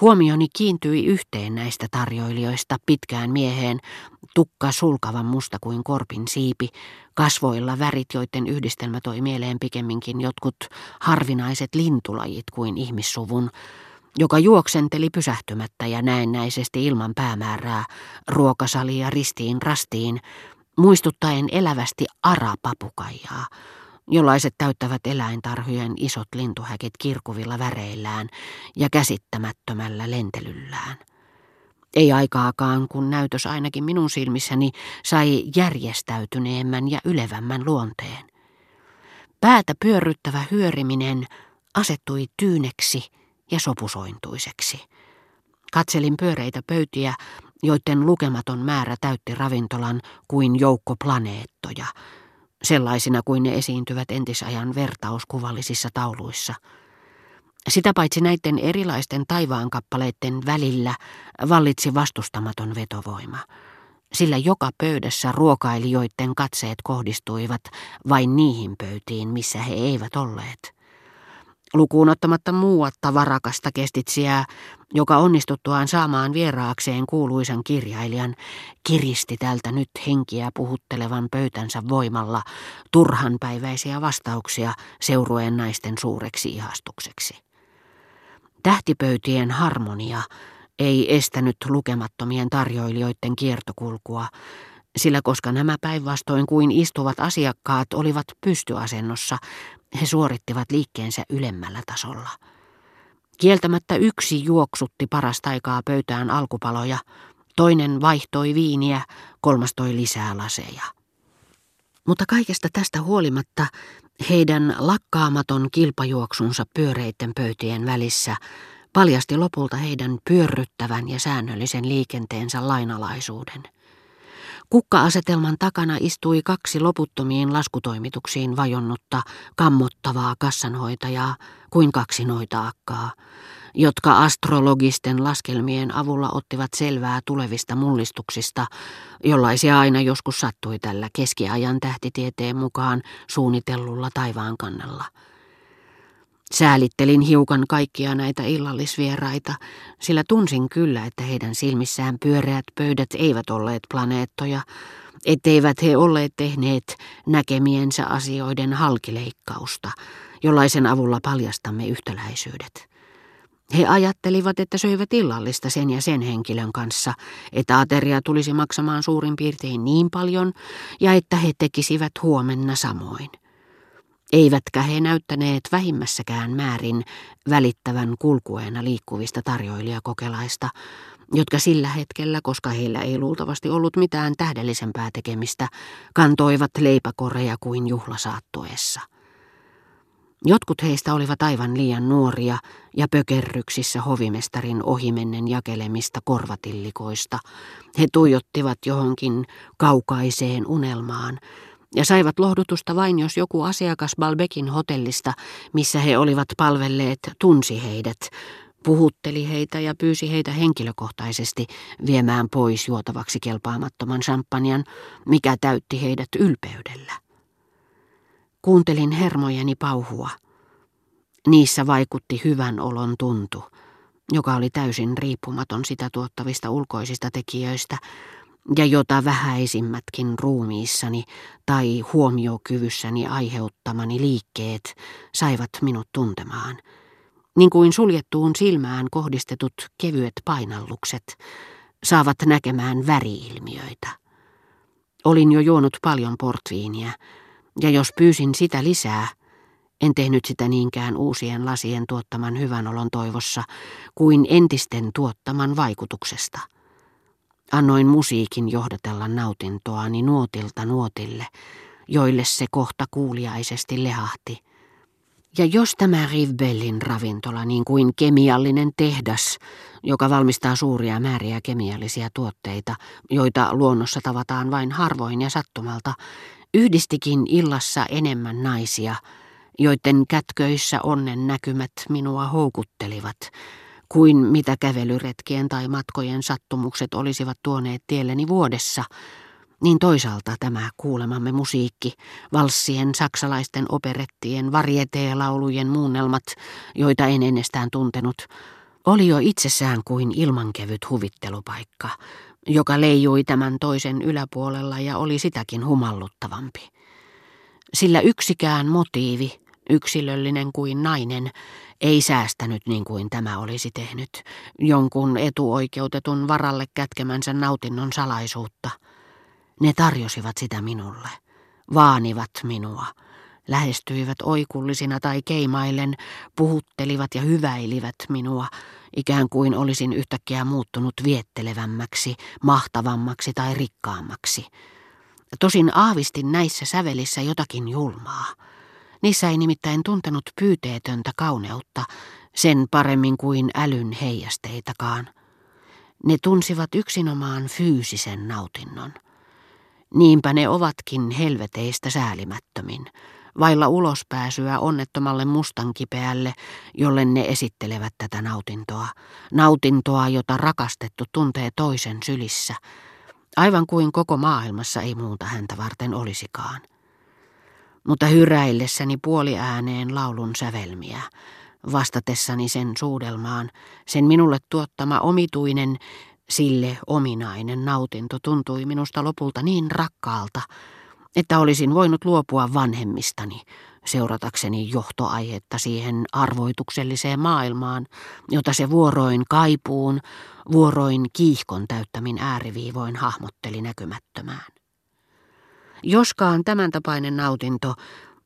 Huomioni kiintyi yhteen näistä tarjoilijoista pitkään mieheen, tukka sulkavan musta kuin korpin siipi, kasvoilla värit, joiden yhdistelmä toi mieleen pikemminkin jotkut harvinaiset lintulajit kuin ihmissuvun, joka juoksenteli pysähtymättä ja näennäisesti ilman päämäärää, ruokasalia ristiin rastiin, muistuttaen elävästi arapapukaijaa, jollaiset täyttävät eläintarhujen isot lintuhäkit kirkuvilla väreillään ja käsittämättömällä lentelyllään. Ei aikaakaan, kun näytös ainakin minun silmissäni sai järjestäytyneemmän ja ylevämmän luonteen. Päätä pyörryttävä hyöriminen asettui tyyneksi ja sopusointuiseksi. Katselin pyöreitä pöytiä, joiden lukematon määrä täytti ravintolan kuin joukko planeettoja, sellaisina kuin ne esiintyvät entisajan vertauskuvallisissa tauluissa. Sitä paitsi näiden erilaisten taivaankappaleiden välillä vallitsi vastustamaton vetovoima, sillä joka pöydässä ruokailijoiden katseet kohdistuivat vain niihin pöytiin, missä he eivät olleet lukuun ottamatta muuatta varakasta kestitsiää, joka onnistuttuaan saamaan vieraakseen kuuluisan kirjailijan, kiristi tältä nyt henkiä puhuttelevan pöytänsä voimalla turhanpäiväisiä vastauksia seuruen naisten suureksi ihastukseksi. Tähtipöytien harmonia ei estänyt lukemattomien tarjoilijoiden kiertokulkua, sillä koska nämä päinvastoin kuin istuvat asiakkaat olivat pystyasennossa, he suorittivat liikkeensä ylemmällä tasolla. Kieltämättä yksi juoksutti parasta aikaa pöytään alkupaloja, toinen vaihtoi viiniä, kolmas toi lisää laseja. Mutta kaikesta tästä huolimatta heidän lakkaamaton kilpajuoksunsa pyöreiden pöytien välissä paljasti lopulta heidän pyörryttävän ja säännöllisen liikenteensä lainalaisuuden – Kukka-asetelman takana istui kaksi loputtomiin laskutoimituksiin vajonnutta, kammottavaa kassanhoitajaa kuin kaksi noitaakkaa, jotka astrologisten laskelmien avulla ottivat selvää tulevista mullistuksista, jollaisia aina joskus sattui tällä keskiajan tähtitieteen mukaan suunnitellulla taivaankannella. Säälittelin hiukan kaikkia näitä illallisvieraita, sillä tunsin kyllä, että heidän silmissään pyöreät pöydät eivät olleet planeettoja, etteivät he olleet tehneet näkemiensä asioiden halkileikkausta, jollaisen avulla paljastamme yhtäläisyydet. He ajattelivat, että söivät illallista sen ja sen henkilön kanssa, että ateria tulisi maksamaan suurin piirtein niin paljon ja että he tekisivät huomenna samoin. Eivätkä he näyttäneet vähimmässäkään määrin välittävän kulkueena liikkuvista tarjoilijakokelaista, jotka sillä hetkellä, koska heillä ei luultavasti ollut mitään tähdellisempää tekemistä, kantoivat leipäkoreja kuin juhlasaattuessa. Jotkut heistä olivat aivan liian nuoria ja pökerryksissä hovimestarin ohimennen jakelemista korvatillikoista. He tuijottivat johonkin kaukaiseen unelmaan, ja saivat lohdutusta vain, jos joku asiakas Balbekin hotellista, missä he olivat palvelleet, tunsi heidät, puhutteli heitä ja pyysi heitä henkilökohtaisesti viemään pois juotavaksi kelpaamattoman champagnen, mikä täytti heidät ylpeydellä. Kuuntelin hermojeni pauhua. Niissä vaikutti hyvän olon tuntu, joka oli täysin riippumaton sitä tuottavista ulkoisista tekijöistä, ja jota vähäisimmätkin ruumiissani tai huomiokyvyssäni aiheuttamani liikkeet saivat minut tuntemaan, niin kuin suljettuun silmään kohdistetut kevyet painallukset saavat näkemään väriilmiöitä. Olin jo juonut paljon portviiniä, ja jos pyysin sitä lisää, en tehnyt sitä niinkään uusien lasien tuottaman hyvän olon toivossa kuin entisten tuottaman vaikutuksesta – Annoin musiikin johdatella nautintoani nuotilta nuotille, joille se kohta kuuliaisesti lehahti. Ja jos tämä Rivbellin ravintola niin kuin kemiallinen tehdas, joka valmistaa suuria määriä kemiallisia tuotteita, joita luonnossa tavataan vain harvoin ja sattumalta, yhdistikin illassa enemmän naisia, joiden kätköissä onnen näkymät minua houkuttelivat, kuin mitä kävelyretkien tai matkojen sattumukset olisivat tuoneet tielleni vuodessa, niin toisaalta tämä kuulemamme musiikki, valssien, saksalaisten operettien, varieteelaulujen muunnelmat, joita en ennestään tuntenut, oli jo itsessään kuin ilmankevyt huvittelupaikka, joka leijui tämän toisen yläpuolella ja oli sitäkin humalluttavampi. Sillä yksikään motiivi, yksilöllinen kuin nainen, ei säästänyt niin kuin tämä olisi tehnyt, jonkun etuoikeutetun varalle kätkemänsä nautinnon salaisuutta. Ne tarjosivat sitä minulle, vaanivat minua, lähestyivät oikullisina tai keimaillen, puhuttelivat ja hyväilivät minua, ikään kuin olisin yhtäkkiä muuttunut viettelevämmäksi, mahtavammaksi tai rikkaammaksi. Tosin aavistin näissä sävelissä jotakin julmaa. Niissä ei nimittäin tuntenut pyyteetöntä kauneutta, sen paremmin kuin älyn heijasteitakaan. Ne tunsivat yksinomaan fyysisen nautinnon. Niinpä ne ovatkin helveteistä säälimättömin, vailla ulospääsyä onnettomalle mustankipeälle, jolle ne esittelevät tätä nautintoa. Nautintoa, jota rakastettu tuntee toisen sylissä, aivan kuin koko maailmassa ei muuta häntä varten olisikaan. Mutta hyräillessäni puoliääneen laulun sävelmiä, vastatessani sen suudelmaan, sen minulle tuottama omituinen, sille ominainen nautinto tuntui minusta lopulta niin rakkaalta, että olisin voinut luopua vanhemmistani, seuratakseni johtoaihetta siihen arvoitukselliseen maailmaan, jota se vuoroin kaipuun, vuoroin kiihkon täyttämin ääriviivoin hahmotteli näkymättömään. Joskaan tämän tapainen nautinto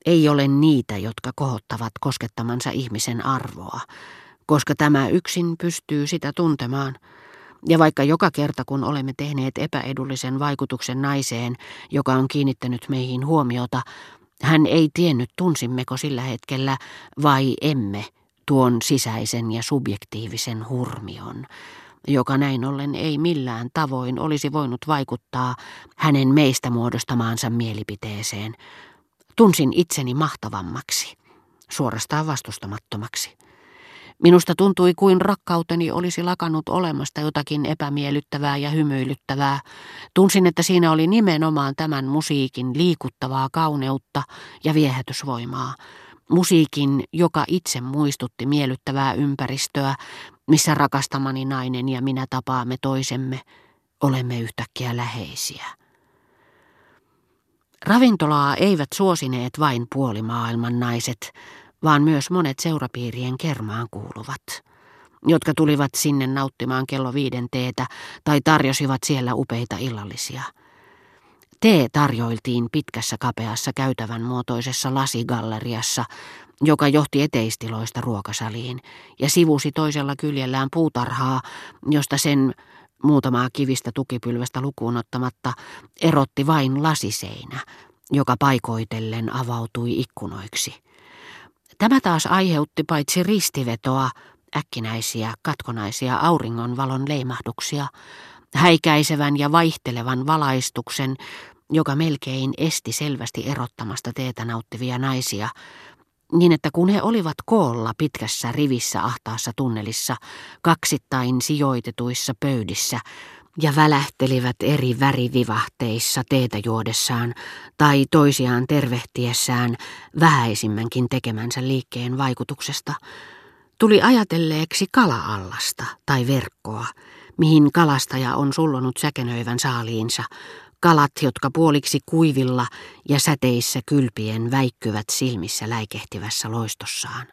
ei ole niitä, jotka kohottavat koskettamansa ihmisen arvoa, koska tämä yksin pystyy sitä tuntemaan – ja vaikka joka kerta kun olemme tehneet epäedullisen vaikutuksen naiseen, joka on kiinnittänyt meihin huomiota, hän ei tiennyt tunsimmeko sillä hetkellä vai emme tuon sisäisen ja subjektiivisen hurmion, joka näin ollen ei millään tavoin olisi voinut vaikuttaa hänen meistä muodostamaansa mielipiteeseen. Tunsin itseni mahtavammaksi, suorastaan vastustamattomaksi. Minusta tuntui kuin rakkauteni olisi lakannut olemasta jotakin epämiellyttävää ja hymyilyttävää. Tunsin, että siinä oli nimenomaan tämän musiikin liikuttavaa kauneutta ja viehätysvoimaa. Musiikin, joka itse muistutti miellyttävää ympäristöä, missä rakastamani nainen ja minä tapaamme toisemme, olemme yhtäkkiä läheisiä. Ravintolaa eivät suosineet vain puolimaailman naiset, vaan myös monet seurapiirien kermaan kuuluvat, jotka tulivat sinne nauttimaan kello viiden teetä tai tarjosivat siellä upeita illallisia. Tee tarjoiltiin pitkässä kapeassa käytävän muotoisessa lasigalleriassa, joka johti eteistiloista ruokasaliin, ja sivusi toisella kyljellään puutarhaa, josta sen muutamaa kivistä tukipylvästä lukuun ottamatta erotti vain lasiseinä, joka paikoitellen avautui ikkunoiksi. Tämä taas aiheutti paitsi ristivetoa, äkkinäisiä, katkonaisia auringonvalon leimahduksia, häikäisevän ja vaihtelevan valaistuksen, joka melkein esti selvästi erottamasta teetä nauttivia naisia, niin että kun he olivat koolla pitkässä rivissä ahtaassa tunnelissa, kaksittain sijoitetuissa pöydissä, ja välähtelivät eri värivivahteissa teetä juodessaan tai toisiaan tervehtiessään vähäisimmänkin tekemänsä liikkeen vaikutuksesta, tuli ajatelleeksi kalaallasta tai verkkoa, mihin kalastaja on sullonut säkenöivän saaliinsa, kalat, jotka puoliksi kuivilla ja säteissä kylpien väikkyvät silmissä läikehtivässä loistossaan.